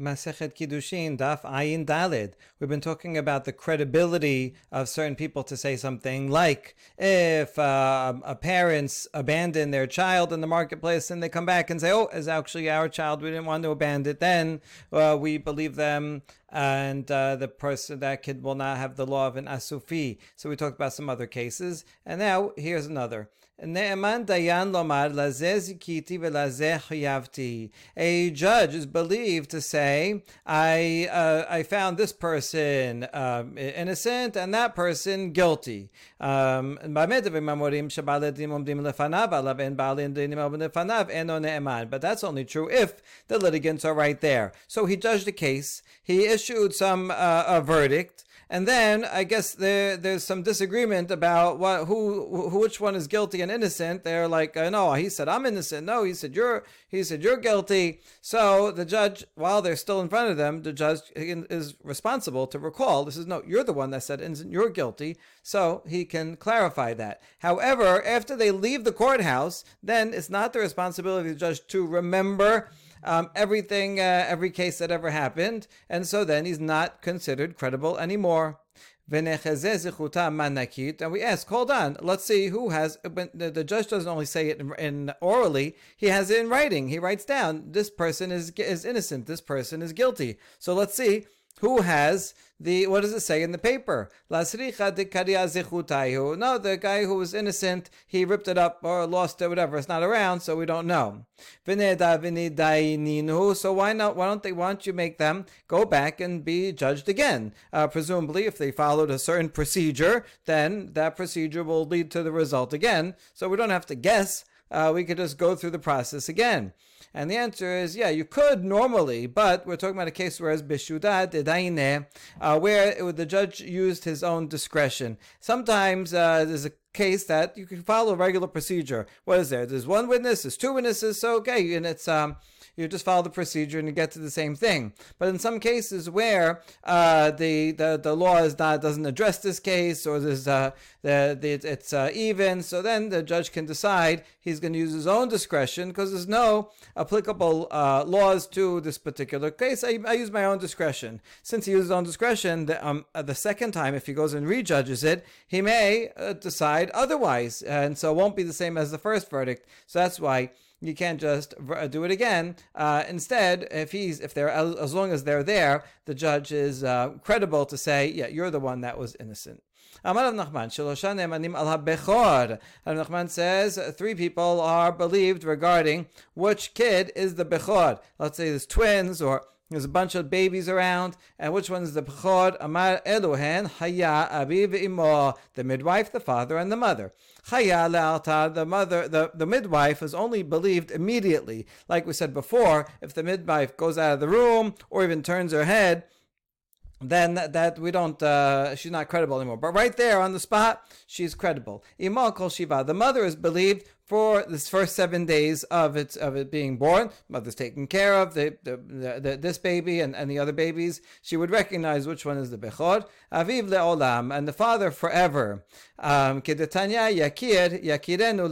Masechet Kiddushin, Daf Ayin Dalid. We've been talking about the credibility of certain people to say something like, if uh, a parents abandon their child in the marketplace and they come back and say, oh, it's actually our child, we didn't want to abandon it, then uh, we believe them and uh, the person, that kid will not have the law of an asufi. So we talked about some other cases. And now here's another. A judge is believed to say, I uh, I found this person um, innocent and that person guilty. Um, but that's only true if the litigants are right there. So he judged the case. He issued some uh, a verdict and then I guess there there's some disagreement about what who, who which one is guilty and innocent. They're like, uh, no, he said I'm innocent. No, he said you're he said you're guilty. So the judge, while they're still in front of them, the judge is responsible to recall. This is no, you're the one that said innocent. You're guilty. So he can clarify that. However, after they leave the courthouse, then it's not the responsibility of the judge to remember um, everything, uh, every case that ever happened, and so then he's not considered credible anymore. And we ask, hold on, let's see who has. The, judge doesn't only say it in, orally; he has it in writing. He writes down, this person is is innocent. This person is guilty. So let's see who has the what does it say in the paper? No, the guy who was innocent, he ripped it up or lost it, whatever. It's not around, so we don't know. So why not? Why don't they? Why don't you make them go back and be judged again? Uh, presumably, if they followed a certain procedure, then that procedure will lead to the result again. So we don't have to guess. Uh, we could just go through the process again. And the answer is, yeah, you could normally, but we're talking about a case where it's bishudat dedaine, uh, where the judge used his own discretion. Sometimes uh, there's a case that you can follow regular procedure. What is there? There's one witness, there's two witnesses, so okay, and it's um, you just follow the procedure and you get to the same thing. But in some cases where uh, the, the the law is not doesn't address this case or there's uh, the, the it's uh, even, so then the judge can decide he's going to use his own discretion because there's no applicable uh, laws to this particular case. I, I, use my own discretion. Since he uses his own discretion, the, um, the second time, if he goes and rejudges it, he may uh, decide otherwise, and so it won't be the same as the first verdict. So that's why you can't just uh, do it again. Uh, instead, if he's if they're as long as they're there, the judge is uh, credible to say, yeah, you're the one that was innocent. Amar Nachman, al HaBechor. Nachman says three people are believed regarding which kid is the Bechor. Let's say there's twins or there's a bunch of babies around, and which one is the Bechor? Amar Elohen, Haya, Aviv, Imo, the midwife, the father, and the mother. Chaya le'alta, the mother, the, the midwife is only believed immediately. Like we said before, if the midwife goes out of the room or even turns her head, then that, we don't, uh, she's not credible anymore. But right there on the spot, she's credible. Imal kol shiva, the mother is believed for this first seven days of its of it being born. Mother's taking care of the, the, the, this baby and, and the other babies. She would recognize which one is the bechor. Aviv leolam and the father forever. Um, Kedetanya yakir yakirenu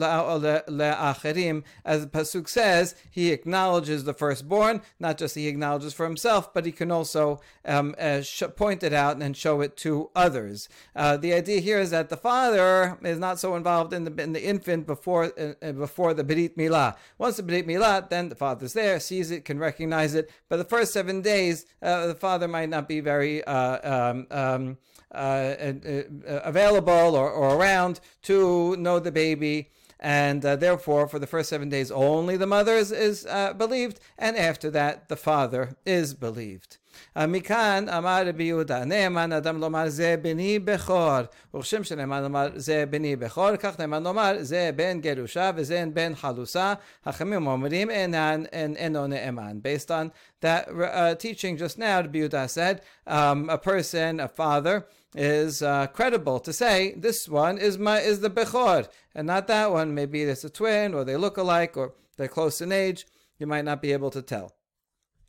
leacherim. As pasuk says, he acknowledges the firstborn. Not just he acknowledges for himself, but he can also um, uh, point it out and show it to others. Uh, the idea here is that the father is not so involved in the in the infant before before the Brit Milah. Once the Brit Milah, then the father's there, sees it, can recognize it. But the first seven days, uh, the father might not be very uh, um, um, uh, uh, available or, or around to know the baby and uh, therefore for the first seven days only the mother is, is uh, believed and after that the father is believed מכאן אמר רבי יהודה, נאמן אדם לומר זה בני בכור, וכשם שנאמן לומר זה בני בכור, כך נאמן לומר זה בן גרושה וזה בן חלוצה, חכמים אומרים אינו נאמן. Based on that uh, teaching just now, Rabbi Yehuda said, um, a person, a father, is uh, credible to say this one is my is the bechor and not that one. Maybe it's a twin or they look alike or they're close in age. You might not be able to tell.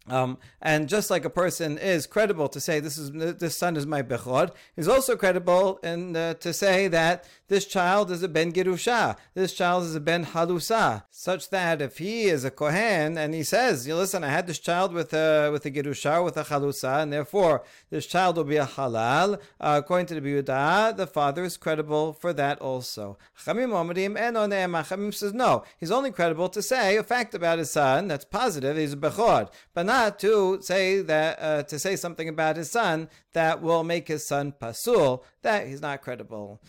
Um, and just like a person is credible to say this is this son is my bechod, he's also credible in uh, to say that this child is a ben girusha, this child is a ben halusa, such that if he is a kohen and he says, you listen, I had this child with a with a girusha with a halusa, and therefore this child will be a halal. Uh, according to the Biuda, the father is credible for that also. Chamim says no, he's only credible to say a fact about his son that's positive. He's a bechod, but not to say that uh, to say something about his son that will make his son pasul. That he's not credible.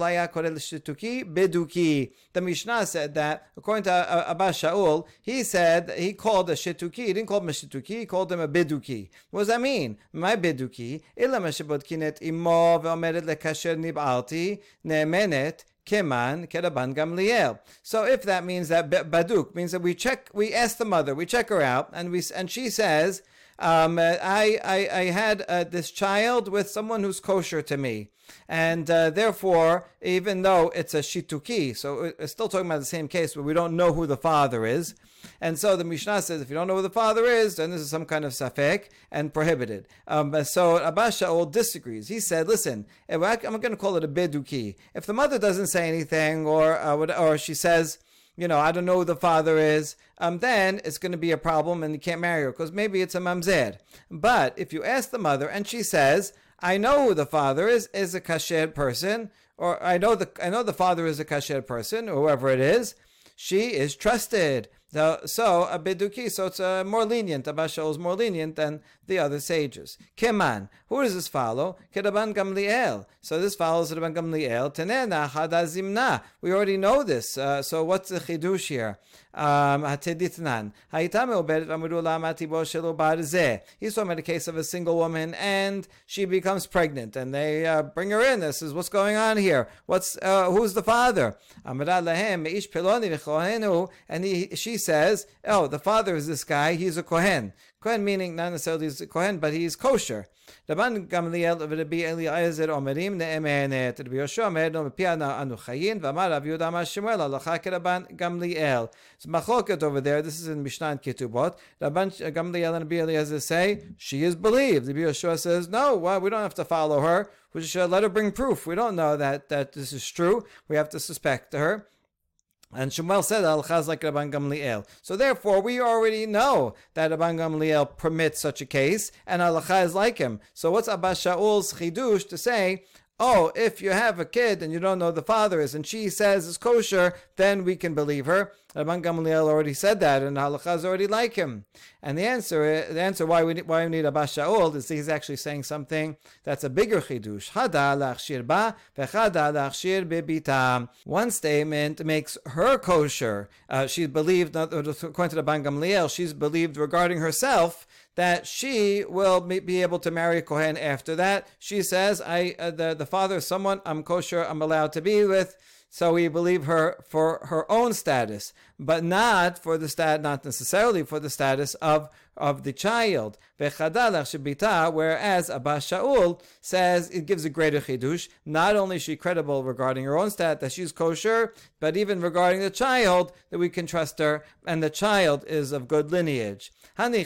Beduki. The Mishnah said that according to Abba Shaul, he said he called a shituki. He didn't call him a shituki. He called him a beduki. What does that mean? My beduki. Illa mashibodkinet imo ve'omedet lekasher nib'alti ne'menet Keman Keraban Gamliel. So if that means that Baduk means that we check, we ask the mother, we check her out, and we and she says, um, I, I, I had uh, this child with someone who's kosher to me. And uh, therefore, even though it's a shituki, so we're still talking about the same case where we don't know who the father is. And so the Mishnah says if you don't know who the father is, then this is some kind of safek and prohibited. Um, so Abba Shaul disagrees. He said, listen, I'm going to call it a beduki. If the mother doesn't say anything or, uh, or she says, you know, I don't know who the father is, um, then it's going to be a problem and you can't marry her because maybe it's a mamzer. But if you ask the mother and she says, I know who the father is, is a kasher person, or I know the I know the father is a kasher person, or whoever it is, she is trusted. So, so a beduki, so it's uh, more lenient. Abba Shaul is more lenient than the other sages. Keman, who does this follow? Kedaban Gamliel. So this follows Kedaban Gamliel. Tenena hadazimna. We already know this. Uh, so what's the chidush here? Hateditnan. Haitame obed amru lamati bo shelo barzeh. He's talking about case of a single woman and she becomes pregnant and they uh, bring her in. This is what's going on here. What's uh, who's the father? Amra lahem ish peloni and he, she says, "Oh, the father is this guy. He's a kohen. Kohen meaning not necessarily he's Kohen, but he's kosher. Rabban Gamliel Rabbi Eliezer Omerim Ne'emehenet Rabbi Yoshua Omer No Piana Anu Chayin V'amar Rabbi Yehuda Amar Shemuel Halacha Rabban Gamliel. It's machloket over there. This is in Mishnah and Ketubot. Rabban Gamliel and Rabbi Eliezer say she is believed. Rabbi Yoshua says no. Well, we don't have to follow her. We should uh, let her bring proof. We don't know that that this is true. We have to suspect her. And Shmuel said al-chaz like Rabban Gamliel. So therefore, we already know that Rabban Gamliel permits such a case, and halacha is like him. So what's Abba Shaul's chidush to say? Oh, if you have a kid and you don't know the father is, and she says it's kosher, then we can believe her. Rabban Gamliel already said that, and halacha is already like him. And the answer, the answer why we why we need Abba Shaul is he's actually saying something that's a bigger chidush. Hada lachshir ba vechada lachshir bebita. One statement makes her kosher. Uh, she's believed, according to Rabban Gamliel, she's believed regarding herself that she will be able to marry Kohen after that. She says, I uh, the, the father is someone I'm kosher, I'm allowed to be with. So we believe her for her own status, but not for the stat, not necessarily for the status of, of the child. Whereas Abba Shaul says it gives a greater chidush. Not only is she credible regarding her own stat that she's kosher, but even regarding the child that we can trust her, and the child is of good lineage. Okay,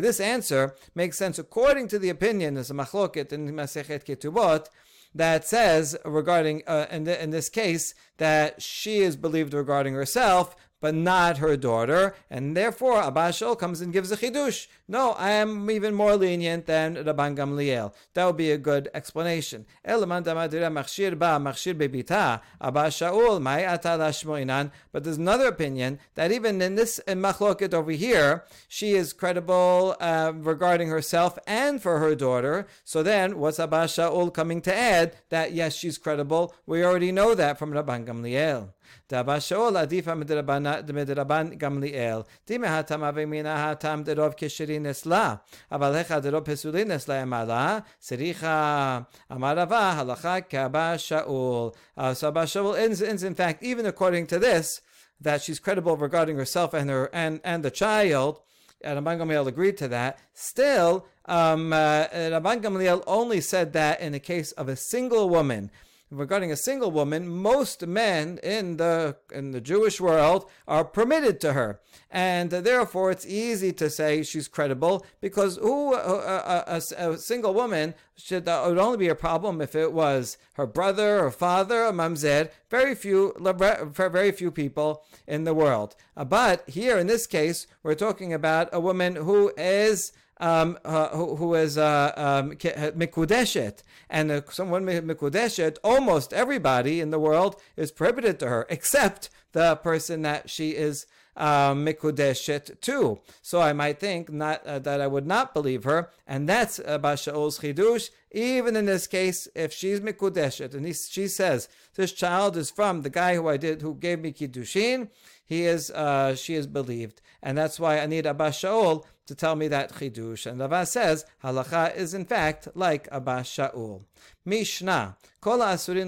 this answer makes sense according to the opinion, as a machloket in Masechet Ketubot, that says regarding, uh, in, the, in this case, that she is believed regarding herself, but not her daughter, and therefore Abba Shaul comes and gives a chidush. No, I am even more lenient than Rabban Gamliel. That would be a good explanation. Elamanda Madira Mahirba Mahir Bebita Abashaol Maya Shmoinan. But there's another opinion that even in this in machloket over here, she is credible uh, regarding herself and for her daughter. So then, what's Abba Shaul coming to add? That yes, she's credible. We already know that from Rabban Gamliel. Daba Shaol Adifa Midraban Gamliel. Dime Hatam Avimina Hatam Derov Kishirin Esla. Avalecha Derov Pesulin Esla Amala. Sericha Amarava Halacha Kaba Shaul. Uh, so Abba Shaul ends, ends, in fact, even according to this, that she's credible regarding herself and her and, and the child. And Rabban Gamliel agreed to that. Still, um, uh, Rabban Gamliel only said that in the case of a single woman regarding a single woman, most men in the in the Jewish world are permitted to her, and therefore it's easy to say she's credible because who a, a, a, a single woman should uh, would only be a problem if it was her brother or father or mamzer. Very few, very few people in the world. Uh, but here in this case, we're talking about a woman who is um, uh, who, who is uh, um, mikudeshet, and uh, someone mikudeshet, almost everybody in the world is prohibited to her, except the person that she is um, mikudeshet too. So I might think not uh, that I would not believe her, and that's about Shaul's chidush. Even in this case, if she's mikudeshet, and he, she says this child is from the guy who I did, who gave me kiddushin, he is, uh, she is believed, and that's why I need Abba Shaul to tell me that chidush. And Rava says halacha is in fact like Abba Shaul. Mishnah: Kol ze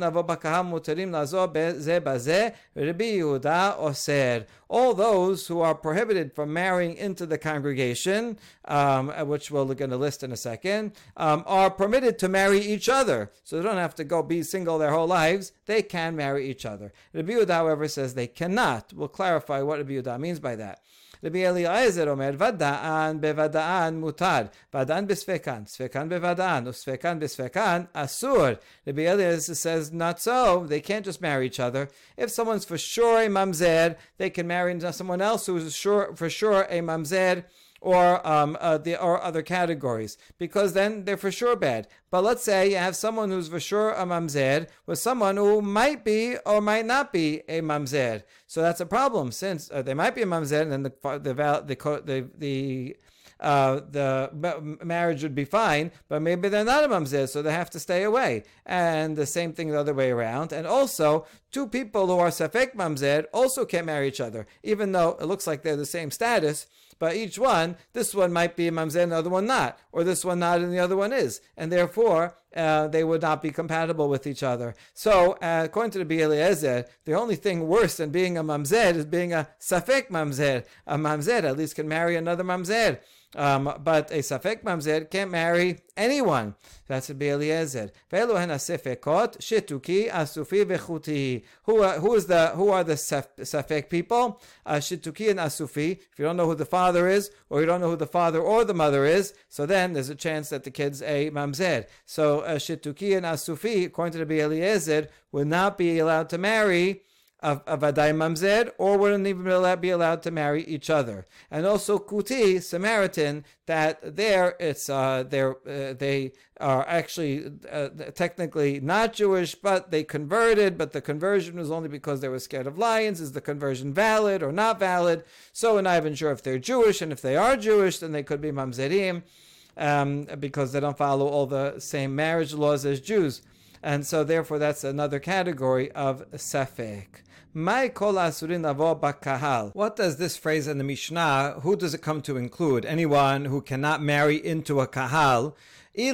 baze Rabbi Yehuda oser. All those who are prohibited from marrying into the congregation, um, which we're going to list in a second, um, are permitted to marry each other. So they don't have to go be single their whole lives. They can marry each other. Rabbi Yehuda, however, says they cannot. We'll clarify what Rabbi Yehuda means by that. רבי אליעזר אומר, ודען בוודען מותר, ודען בספקן, ספקן בוודען, וספקן בספקן אסור. Rabbi Eliezer says, not so. They can't just marry each other. If someone's for sure a mamzer, they can marry someone else who is sure, for sure a mamzer or um, uh, the or other categories, because then they're for sure bad. But let's say you have someone who's for sure a mamzer with someone who might be or might not be a mamzer. So that's a problem since uh, they might be a mamzer, and then the the the the, the uh, the marriage would be fine, but maybe they're not a mamzer, so they have to stay away. And the same thing the other way around. And also, two people who are safek mamzer also can't marry each other, even though it looks like they're the same status. But each one, this one might be a mamzer and the other one not, or this one not and the other one is, and therefore uh, they would not be compatible with each other. So, uh, according to the Eliezer, the only thing worse than being a mamzer is being a safek mamzer. A mamzer at least can marry another mamzer. Um, but a Safek Mamzer can't marry anyone. That's a Eliezer. Ve'elu hen Safekot, Shituki, Asufi, Vechuti. Who, is the, who are the Safek people? Uh, and Asufi. If you don't know who the father is, or you don't know who the father or the mother is, so then there's a chance that the kid's a Mamzer. So uh, and Asufi, according to the Eliezer, will not be allowed to marry of, of Adai Mamzer, or wouldn't even be allowed to marry each other. And also Kuti, Samaritan, that there it's uh, uh, they are actually uh, technically not Jewish, but they converted, but the conversion was only because they were scared of lions. Is the conversion valid or not valid? So we're not even sure if they're Jewish, and if they are Jewish, then they could be Mamzerim. Um, because they don't follow all the same marriage laws as Jews. And so, therefore, that's another category of safek. What does this phrase in the Mishnah, who does it come to include? Anyone who cannot marry into a kahal. So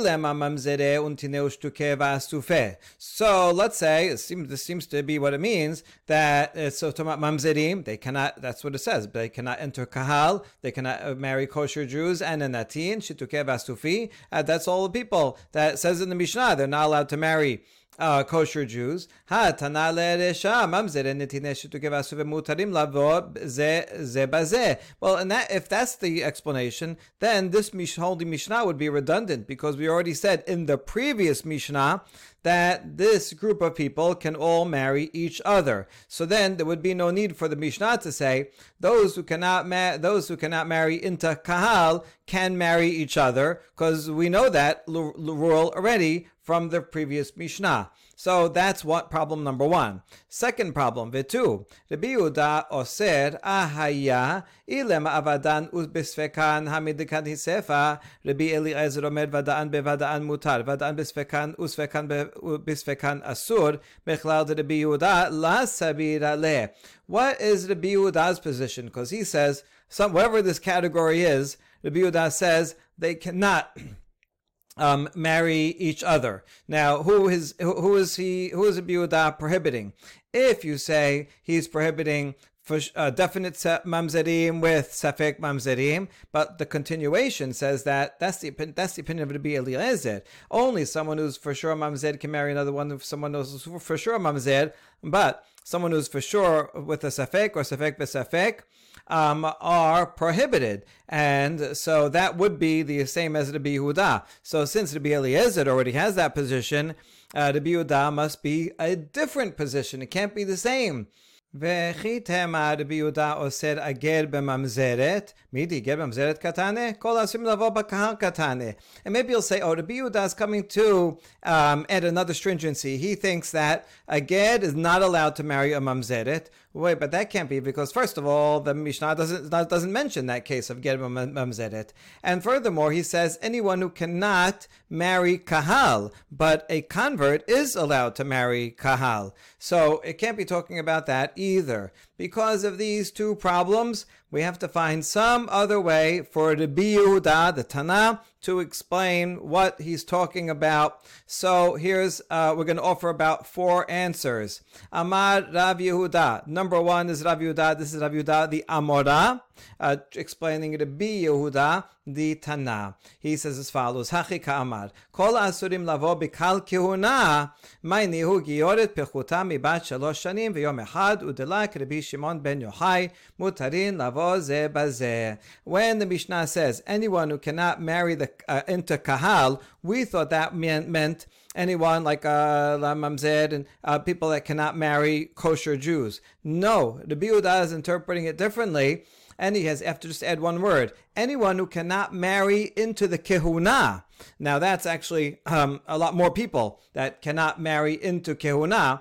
let's say it seems, this seems to be what it means that uh, so mamzerim they cannot. That's what it says. They cannot enter kahal. They cannot uh, marry kosher Jews and a natin shituke v'asufi. Uh, that's all the people that says in the Mishnah they're not allowed to marry uh, kosher Jews. Ha Well, and that if that's the explanation, then this mish, Mishnah would be redundant because we already said in the previous Mishnah that this group of people can all marry each other. So then there would be no need for the Mishnah to say those who cannot ma- those who cannot marry into kahal can marry each other because we know that l- l- rule already from the previous Mishnah. So that's what problem number one. Second problem, Vitu. Rabbi Yehuda oser ahaya ilem avadan uzbisfekan hamidikan hisefa. Rabbi Eliezer omer vadaan bevadaan mutar. Vadaan bisfekan usfekan bisfekan asur. Mechlal Rabbi Yehuda la sabira. What is Rabbi Yehuda's position? Because he says, some, whatever this category is, Rabbi Yehuda says they cannot um, marry each other. Now, who is who is he? Who is Abiuda prohibiting? If you say he's prohibiting for uh, definite mamzerim with safek mamzerim, but the continuation says that that's the that's the opinion of Rabbi Eliezer. Only someone who's for sure mamzer can marry another one. If someone knows for sure mamzer, but someone who's for sure with a safek or safek besafek um, are prohibited. And so that would be the same as Rabbi Yehuda. So since Rabbi Eliezer already has that position, uh, Rabbi Yehuda must be a different position. It can't be the same. וכי תמה רבי יהודה אוסר הגר בממזרת, מידי גר בממזרת קטנה? כל האסורים לבוא בקהל קטנה. And maybe you'll say, oh, Rabbi Yehuda is coming to um, add another stringency. He thinks that a ger is not allowed to marry a mamzeret, Wait, but that can't be because first of all, the Mishnah doesn't doesn't mention that case of ger mamzeret, and furthermore, he says anyone who cannot marry kahal, but a convert is allowed to marry kahal. So it can't be talking about that either. Because of these two problems, we have to find some other way for the Yehuda, the Tana, to explain what he's talking about. So here's, uh, we're going to offer about four answers. Amar Rav Yehuda. Number one is Rav Yehuda. This is Rav Yehuda, the Amora uh, explaining Rabbi Yehuda the Tana. He says as follows: Hachi ka'amar kol asurim lavo bikal kihuna ma'inihu giyoret pechuta mibat shalosh shanim v'yom echad udelak Rabbi Shimon ben Yochai mutarin lavo ze bazeh. When the Mishnah says anyone who cannot marry the uh, into kahal, we thought that meant, meant anyone like uh, Mamzed and uh, people that cannot marry kosher Jews. No, the Yehuda is interpreting it differently and he has after just add one word. Anyone who cannot marry into the kehuna. Now that's actually um, a lot more people that cannot marry into kehuna.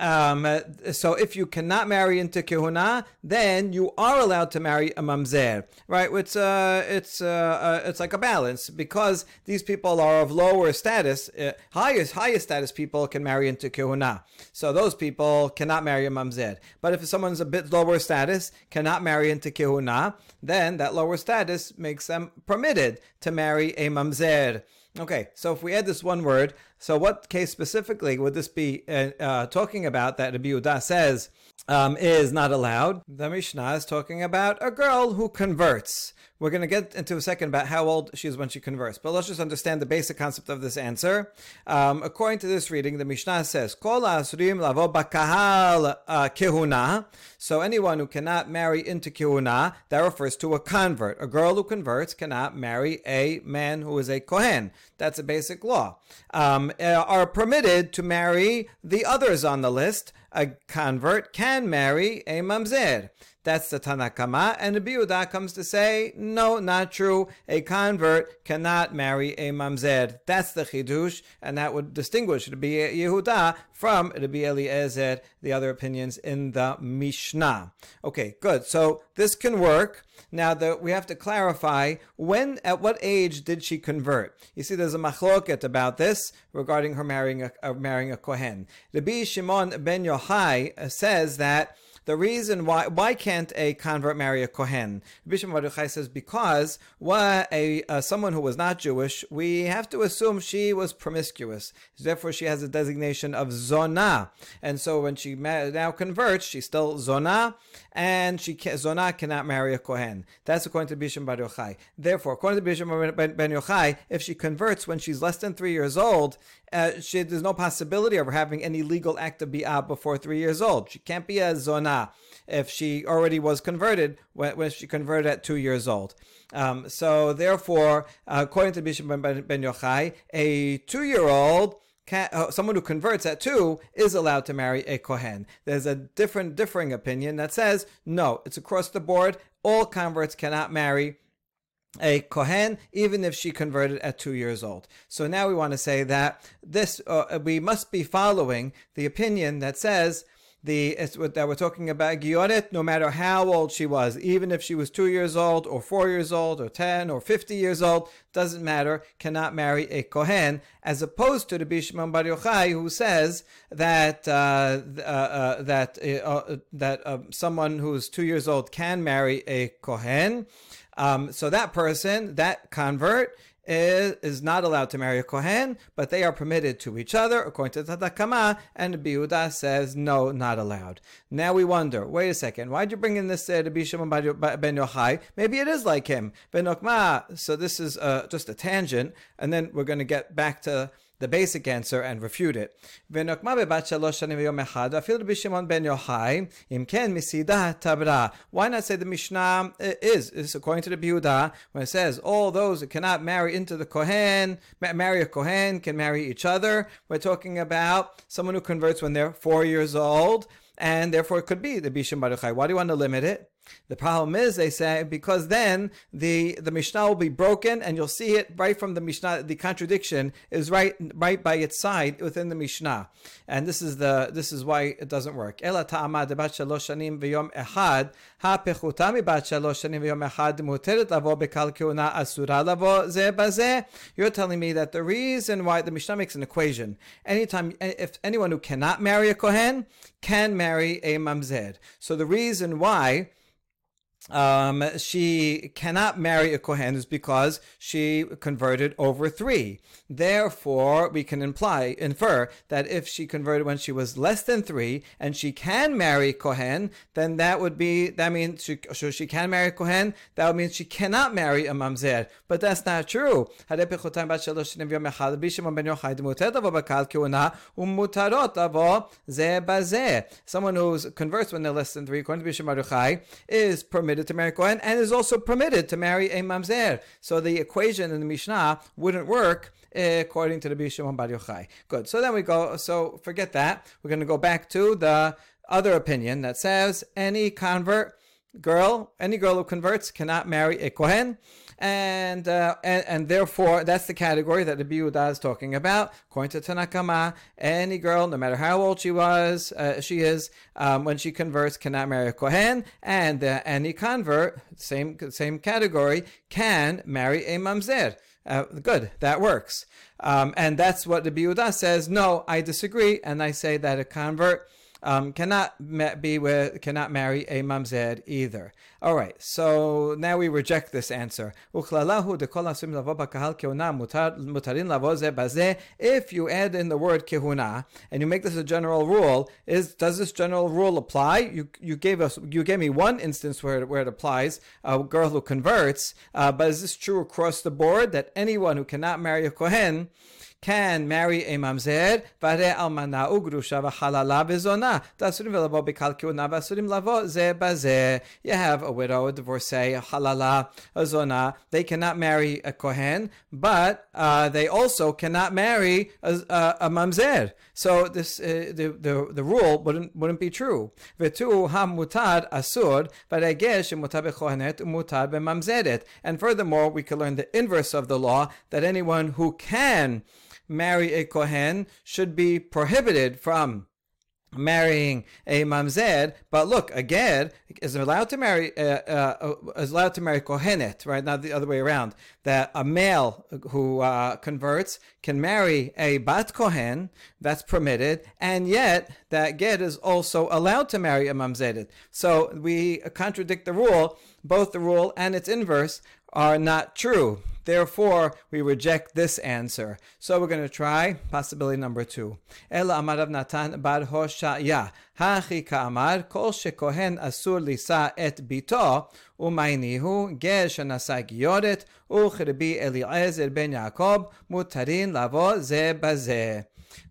Um, so if you cannot marry into kehuna, then you are allowed to marry a mamzer, right? It's uh, it's uh, uh, it's like a balance because these people are of lower status. Uh, highest highest status people can marry into kehuna, so those people cannot marry a mamzer. But if someone's a bit lower status, cannot marry into kehuna, then that lower status makes them permitted to marry a mamzer. Okay, so if we add this one word, so what case specifically would this be uh, uh, talking about that Rabbi Yehuda says um, is not allowed? The Mishnah is talking about a girl who converts. We're going to get into a second about how old she is when she converts, but let's just understand the basic concept of this answer. Um, according to this reading, the Mishnah says, "Kol asurim lavo bakahal uh, kehuna." So anyone who cannot marry into kehuna, that refers to a convert. A girl who converts cannot marry a man who is a kohen. That's a basic law. Um, are permitted to marry the others on the list. A convert can marry a mamzer. That's the Tanakama. And the Biuda comes to say, no, not true. A convert cannot marry a mamzer. That's the Chidush, and that would distinguish the Yehuda from the Eliezer, the other opinions in the Mishnah. Okay, good. So this can work. Now the, we have to clarify when, at what age did she convert? You see, there's a machloket about this regarding her marrying a, uh, marrying a kohen. Rabbi Shimon ben Yochai says that the reason why why can't a convert marry a kohen? Bishop Bar Yochai says because why a uh, someone who was not Jewish, we have to assume she was promiscuous. Therefore, she has a designation of zona, and so when she now converts, she's still zona, and she zona cannot marry a kohen. That's according to Bishop Bar Yochai. Therefore, according to Bishop ben Yochai, if she converts when she's less than three years old, uh, she, there's no possibility of her having any legal act of bi'ah before three years old. She can't be a zona if she already was converted when, when she converted at two years old. Um, so therefore, according to Bishop Ben, ben Yochai, a two-year-old uh, someone who converts at two is allowed to marry a kohen. There's a different, differing opinion that says no, it's across the board. All converts cannot marry a kohen, even if she converted at two years old. So now we want to say that this uh, we must be following the opinion that says the that we're talking about Gioret, no matter how old she was, even if she was two years old or four years old or ten or fifty years old, doesn't matter, cannot marry a Kohen, as opposed to the Bishman Bar Yochai, who says that uh, uh, uh, that uh, uh, that someone who's two years old can marry a Kohen. Um, so that person, that convert, is, is not allowed to marry a Kohen, but they are permitted to each other, according to Tadakama, and Biuda says no, not allowed. Now we wonder, wait a second, why'd you bring in this uh, Rabbi Shimon ben Yochai? Maybe it is like him. Ben so this is uh, just a tangent, and then we're going to get back to the basic answer and refute it. Why not say the Mishnah uh, is, is according to the Biuda, when it says all those who cannot marry into the Kohen, marry a Kohen, can marry each other. We're talking about someone who converts when they're four years old, and therefore it could be the Bisham Bar Yochai. Why do you want to limit it? The problem is, they say, because then the, the Mishnah will be broken, and you'll see it right from the Mishnah. The contradiction is right right by its side within the Mishnah, and this is the this is why it doesn't work. You're telling me that the reason why the Mishnah makes an equation. Anytime, if anyone who cannot marry a kohen can marry a mamzer. So the reason why um, she cannot marry a Kohen is because she converted over three. Therefore, we can imply, infer that if she converted when she was less than three and she can marry Kohen, then that would be, that means she, so she can marry Kohen, that would mean she cannot marry a Mamzer. But that's not true. Someone who's converts when they're less than three, according to Bisham is permitted permitted to marry a Kohen and is also permitted to marry a Mamzer. So the equation in the Mishnah wouldn't work eh, according to the Bishimon Bar Yochai. Good. So then we go, so forget that. We're going to go back to the other opinion that says any convert girl, any girl who converts cannot marry a Kohen and, uh, and and therefore that's the category that the Biuda is talking about. According to Tanakama, any girl, no matter how old she was, uh, she is, um, when she converts, cannot marry a kohen, and uh, any convert, same same category, can marry a mamzer. Uh, good, that works. Um, and that's what the Biuda says. No, I disagree, and I say that a convert um, cannot be with, cannot marry a mamzer either. All right, so now we reject this answer. If you add in the word kehuna and you make this a general rule, is does this general rule apply? You you gave us you gave me one instance where it, where it applies, a girl who converts, uh, but is this true across the board that anyone who cannot marry a kohen can marry a mamzer, vare almana ugrusha v'halala v'zona. Dasurim v'lavo b'kalkiuna v'asurim lavo ze baze. You have a widow, a divorcee, a halala, a zona. They cannot marry a kohen, but uh, they also cannot marry a, a, a mamzer. So this uh, the, the the rule wouldn't wouldn't be true. V'tu ham mutad asur v'regesh mutad bechohenet mutad b'mamzeret. And furthermore, we can learn the inverse of the law that anyone who can marry a Kohen should be prohibited from marrying a mamzer, but look, a ged is allowed to marry uh, uh, is allowed to marry kohenet, right? Not the other way around. That a male who uh, converts can marry a bat kohen, that's permitted, and yet that ged is also allowed to marry a mamzeret. So we contradict the rule. Both the rule and its inverse are not true. Therefore, we reject this answer. So we're going to try possibility number two. Ela amarav Natan bar Hoshaya. Hachi ka'amar kol shekohen asur lisa et bito umaynihu ger shenasa giyoret uchrebi Eliezer ben Yaakov mutarin lavo ze bazeh.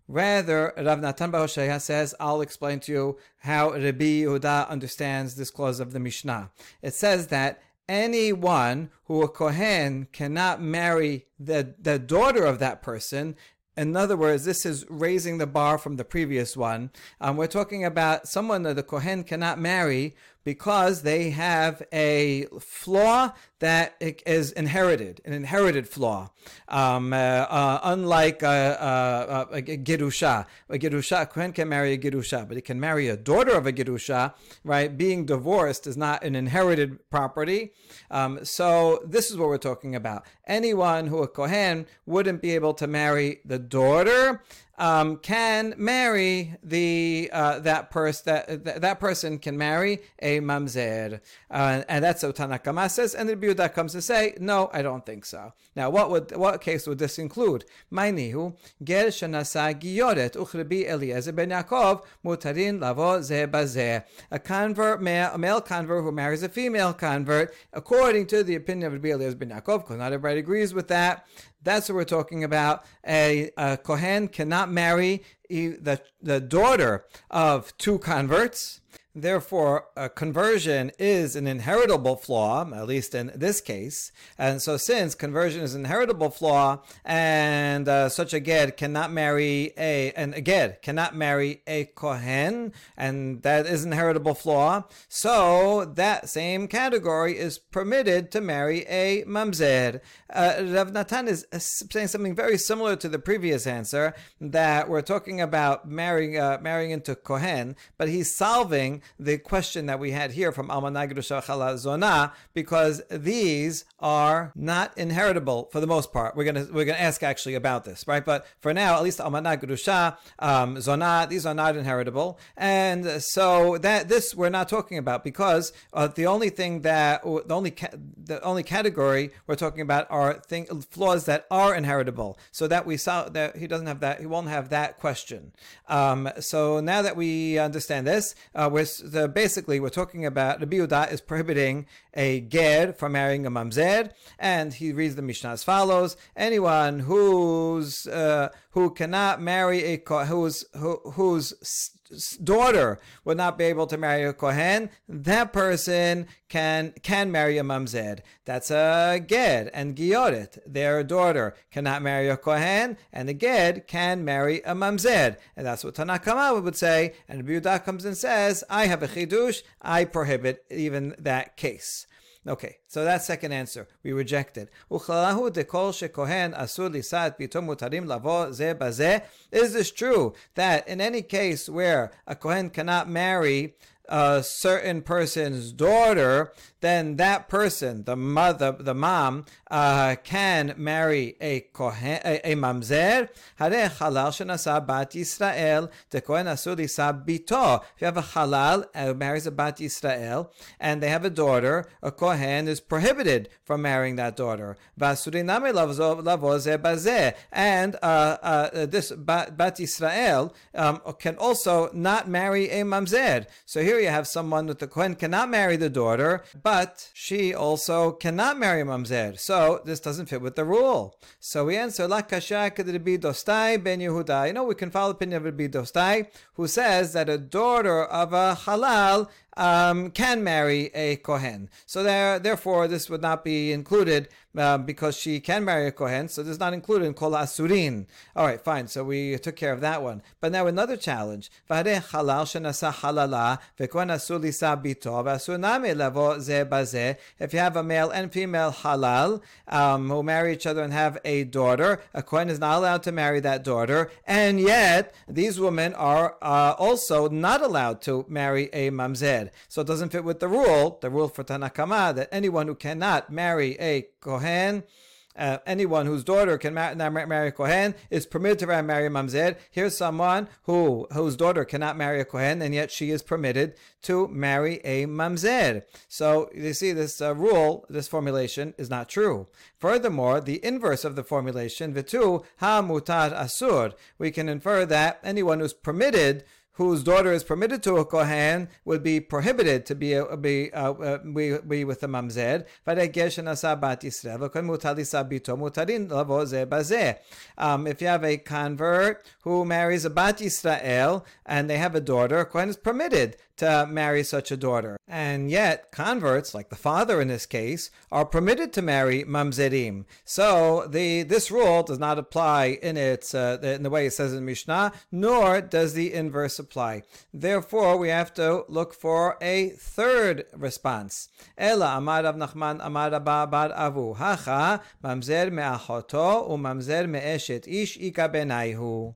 Rather, Rav Natan Bahoshaya says, I'll explain to you how Rabbi Yehuda understands this clause of the Mishnah. It says that anyone who a Kohen cannot marry the, the daughter of that person. In other words, this is raising the bar from the previous one. Um, we're talking about someone that the Kohen cannot marry because they have a flaw that is inherited, an inherited flaw. Um, uh, uh, unlike a, a, a, a Girusha. A Girusha, a Kohen can marry a Girusha, but he can marry a daughter of a Girusha, right? Being divorced is not an inherited property. Um, so this is what we're talking about. Anyone who a Kohen wouldn't be able to marry the daughter um, can marry the uh, that person that that person can marry a mamzer, uh, and that's what Tanakama says. And the Biuda comes to say, no, I don't think so. Now, what would what case would this include? Mainihu ger shanasa giyoret uchrebi Eliezer ben Yaakov mutarin lavo ze A convert, male, a male convert who marries a female convert, according to the opinion of Rabbi Eliezer ben Yaakov, because not everybody agrees with that. That's what we're talking about. A, a Kohen cannot marry the, the daughter of two converts. Therefore, a conversion is an inheritable flaw, at least in this case. And so, since conversion is an inheritable flaw, and uh, such a ged cannot marry a, and a ged cannot marry a kohen, and that is an inheritable flaw, so that same category is permitted to marry a mamzer. Uh, Rav Natan is saying something very similar to the previous answer that we're talking about marrying uh, marrying into kohen, but he's solving the question that we had here from Almanah Grusha Chala Zona because these are not inheritable for the most part. We're gonna we're gonna ask actually about this, right? But for now, at least Almanah Grusha, um, Zona, these are not inheritable, and so that this we're not talking about because uh, the only thing that the only ca- the only category we're talking about are thing, flaws that are inheritable. So that we saw that he doesn't have that he won't have that question. Um, so now that we understand this, uh, we're the, basically we're talking about the Biuda is prohibiting a ger from marrying a mamzer, and he reads the Mishnah as follows: Anyone who's uh, who cannot marry a who's who, whose daughter would not be able to marry a kohen, that person can can marry a mamzer. That's a ged and gioret. Their daughter cannot marry a kohen, and the ged can marry a mamzer. And that's what Tanakama would say. And Biuda comes and says, "I have a chidush. I prohibit even that case." Okay, so that second answer we rejected. Is this true that in any case where a kohen cannot marry a certain person's daughter, then that person, the mother, the mom, uh, can marry a kohen, a, a mamzer. Hare halal shenasa bat Yisrael, the kohen asur bito. If you have a halal who marries a bat Yisrael, and they have a daughter, a kohen is prohibited from marrying that daughter. Vasuriname lavoze And uh, uh, this bat, bat Yisrael um, can also not marry a mamzer. So here you have someone that the kohen cannot marry the daughter, but she also cannot marry mamzer. So this doesn't fit with the rule. So we answer la kasha Rabbi Dostai ben Yehuda. You know we can follow the opinion of Rabbi Dostai, who says that a daughter of a halal um, can marry a kohen. So there, therefore, this would not be included uh, because she can marry a kohen. So this is not included in kol asurin. All right, fine. So we took care of that one. But now another challenge. If you have a male and female halal um, who marry each other and have a daughter, a kohen is not allowed to marry that daughter, and yet these women are uh, also not allowed to marry a mamzer. So it doesn't fit with the rule, the rule for Tanakama, that anyone who cannot marry a Kohen uh, anyone whose daughter can marry, Kohen is permitted to marry a Mamzer. Here's someone who whose daughter cannot marry a Kohen, and yet she is permitted to marry a Mamzer. So you see, this uh, rule, this formulation is not true. Furthermore, the inverse of the formulation, Vitu ha mutar asur, we can infer that anyone who's permitted whose daughter is permitted to a kohen would be prohibited to be uh, be, uh, uh, be, be with a mamzer. Um, if you have a convert who marries a bat Yisrael and they have a daughter, a kohen is permitted to marry such a daughter. And yet, converts, like the father in this case, are permitted to marry mamzerim. So the this rule does not apply in its uh, in the way it says in Mishnah, nor does the inverse apply. Therefore, we have to look for a third response. Ela amar Rav Nachman amar Abba bar Avu hacha mamzer me'achoto u'mamzer me'eshet ish ika benayhu.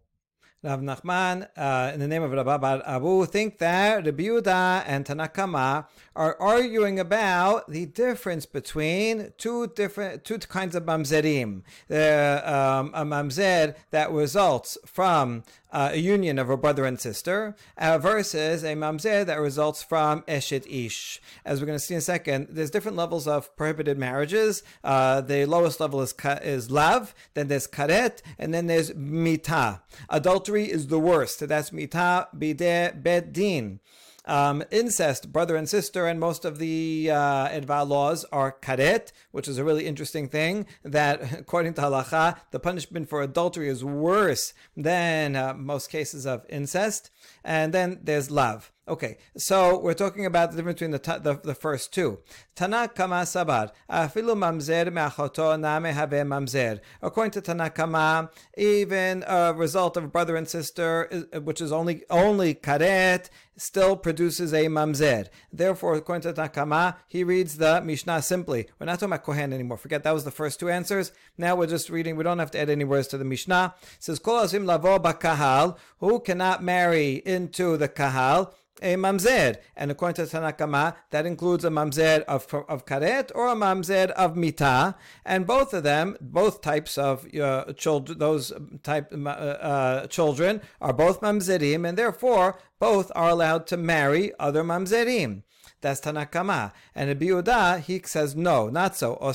Rav Nachman, uh, in the name of Rabbi Bar Abu, think that Rabbi Yehuda and Tanakama are arguing about the difference between two different two kinds of mamzerim. Um, a mamzer that results from uh, a union of a brother and sister uh, versus a mamzer that results from eshet ish. As we're going to see in a second, there's different levels of prohibited marriages. Uh, the lowest level is is lav, then there's karet, and then there's mita. Adultery is the worst. That's mita bide bet din. Um, incest, brother and sister, and most of the uh, Edva laws are karet, which is a really interesting thing. That according to halacha, the punishment for adultery is worse than uh, most cases of incest. And then there's lav. Okay, so we're talking about the difference between the the, the first two. Tanakama sabar afilu mamzer me'achoto name have mamzer. According to Tanakama, even a result of a brother and sister, which is only only karet, still produces a mamzer. Therefore, according to Tanakama, he reads the Mishnah simply. We're not talking about Kohen anymore. Forget that was the first two answers. Now we're just reading. We don't have to add any words to the Mishnah. It says Kol asim lavo bakahal, who cannot marry into the kahal a mamzer. And according to Tanakama, that includes a mamzer of, of karet or a mamzer of mita. And both of them, both types of uh, children, those type uh, uh, children are both mamzerim, and therefore both are allowed to marry other mamzerim. That's Tanakama. And Rabbi Yehuda, he says no, not so. But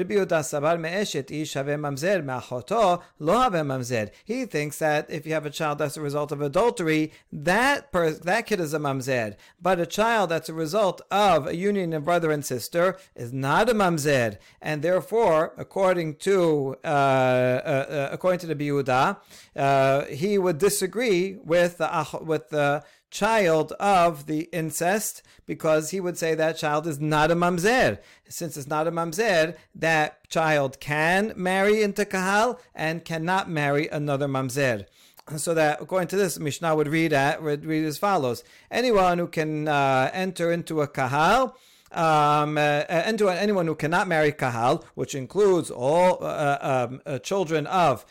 Rabbi Yehuda sabar me'eshet ish have mamzer me'achoto lo have mamzer. He thinks that if you have a child that's a result of adultery, that per- that kid is a mamzer. But a child that's a result of a union of brother and sister is not a mamzer. And therefore, according to uh, uh, uh, according to the Yehuda, uh, he would disagree with the with the child of the incest because he would say that child is not a mamzer. Since it's not a mamzer, that child can marry into kahal and cannot marry another mamzer. So that according to this, Mishnah would read at would read as follows: Anyone who can uh, enter into a kahal. Um, uh, and anyone who cannot marry kahal, which includes all uh, um, uh, children of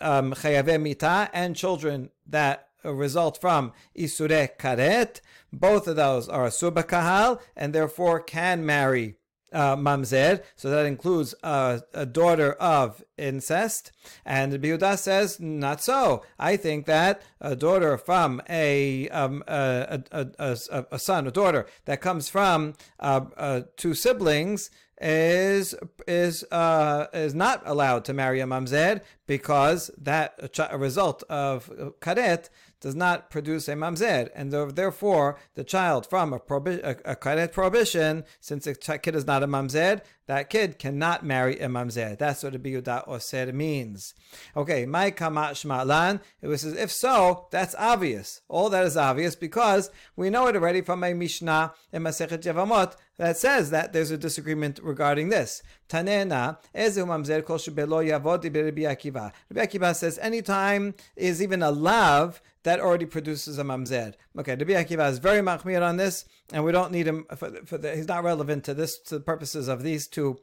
um, mita and children that result from Isure Karet. Both of those are Subakahal and therefore can marry uh, mamzer, so that includes uh, a daughter of incest. And Biuda says, not so. I think that a daughter from a um, a, a, a, a, son, a daughter that comes from uh, uh two siblings is is uh, is not allowed to marry a mamzer because that a, result of karet does not produce a mamzer, and therefore the child from a, probi- a, a prohibition, since a kid is not a mamzer, that kid cannot marry a mamzer. That's what the biyuda oser means. Okay, my kamat shma'lan. It was if so, that's obvious. All that is obvious because we know it already from a mishnah in Masechet Yevamot that says that there's a disagreement regarding this. Tanena ezu mamzer kol shebelo yavod Rabbi Akiva. Rabbi Akiva says anytime is even a lav that already produces a mamzer. Okay, Rabbi Akiva is very machmir on this, and we don't need him for, for the, he's not relevant to this to the purposes of these two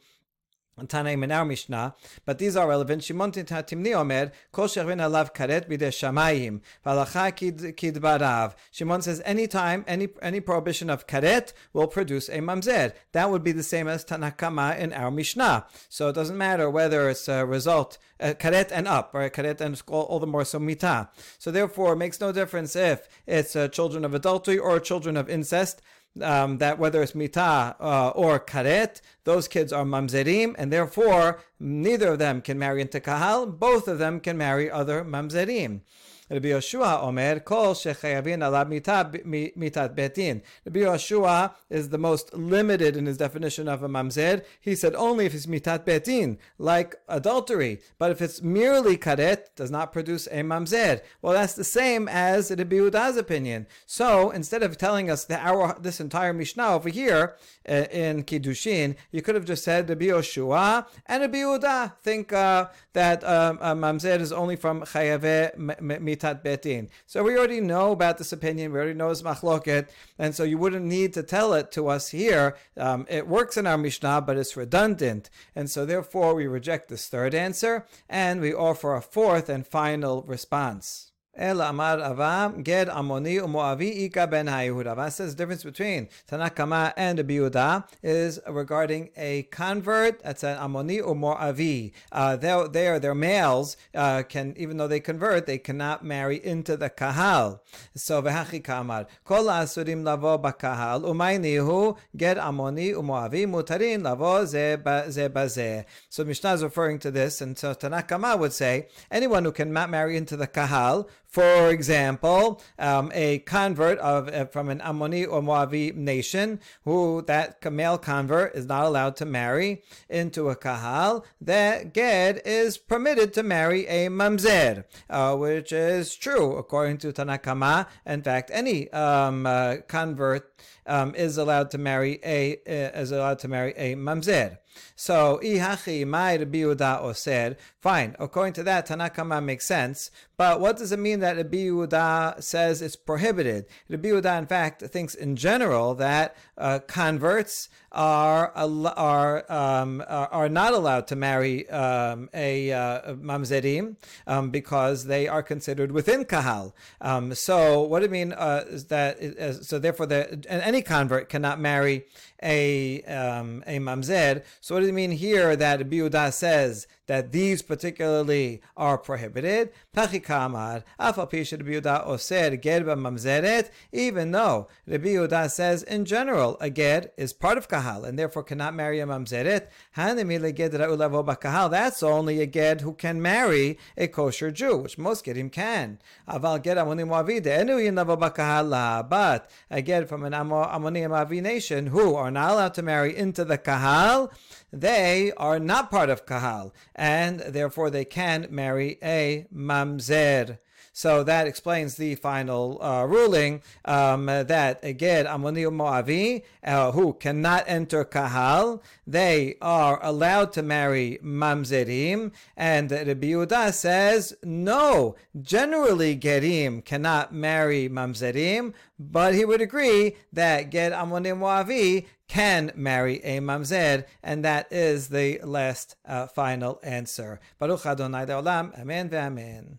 Tanaim in our Mishnah, but these are relevant. Shimon Timni Omer, Kol Shervin Alav Karet Bide Shamayim, Valacha Kid Barav. Shimon says anytime any any prohibition of karet will produce a mamzer. That would be the same as Tanakama in our Mishnah. So it doesn't matter whether it's a result uh, karet and up, or karet and all, all the more so mita. So therefore, it makes no difference if it's uh, children of adultery or children of incest um, that whether it's mita uh, or karet, those kids are mamzerim, and therefore neither of them can marry into kahal. Both of them can marry other mamzerim. Rabbi Yoshua Omer, Kol Shechayavin Alab Mitat Betin. Rabbi Yoshua is the most limited in his definition of a mamzer. He said only if it's Mitat Betin, like adultery. But if it's merely karet, does not produce a mamzer. Well, that's the same as Rabbi Yehuda's opinion. So instead of telling us that our this entire Mishnah over here uh, in Kiddushin, you could have just said Rabbi Yoshua and Rabbi Yehuda think uh, that um, a mamzer is only from Chayave Mitat Betin. So we already know about this opinion. We already know it's machloket, and so you wouldn't need to tell it to us here. Um, it works in our Mishnah, but it's redundant, and so therefore we reject this third answer, and we offer a fourth and final response. El Amar Avam Ger Amoni Umoavi Ika Ben Hayehud. Rava says the difference between Tanakama and Abiuda is regarding a convert. That's an Amoni Umoavi. Uh, they they are their males. Uh, can even though they convert, they cannot marry into the kahal. So v'hachi kamar kol asurim lavo bakahal umaynihu Ger Amoni Umoavi mutarin lavo ze. So Mishnah is referring to this, and so Tanakama would say anyone who cannot marry into the kahal for example, um, a convert of uh, from an Ammoni or Moavi nation, who that male convert is not allowed to marry into a kahal, that ger is permitted to marry a mamzer, uh, which is true according to Tanakama. In fact, any um, uh, convert um, is allowed to marry a uh, is allowed to marry a mamzer. So, ihachi mai Rabbi or said, fine, according to that, Tanakama makes sense, but what does it mean that Rabbi Yehuda says it's prohibited? Rabbi Yehuda, in fact, thinks in general that uh, converts are are um, are not allowed to marry um, a uh, mamzerim um, because they are considered within kahal. Um, so, what do you mean uh, is that? So, therefore, the, any convert cannot marry a um, a mamzer. So what does it mean here that Biuda says that these particularly are prohibited? Even though the Biuda says in general a ger is part of kahal and therefore cannot marry a mamzeret. That's only a ger who can marry a kosher Jew, which most gerim can. Aval ger amonim ah, but a ger from an amonim avi nation who are not allowed to marry into the kahal, they are not part of kahal, and therefore they can marry a mamzer. So that explains the final uh, ruling um, that again Amoni Moavi, uh, who cannot enter Kahal, they are allowed to marry Mamzerim, and Rabbi Yehuda says no. Generally, Gerim cannot marry Mamzerim, but he would agree that Ger Amoni Moavi can marry a mamzer, and that is the last uh, final answer. Baruch Adonai Olam, Amen ve'amen.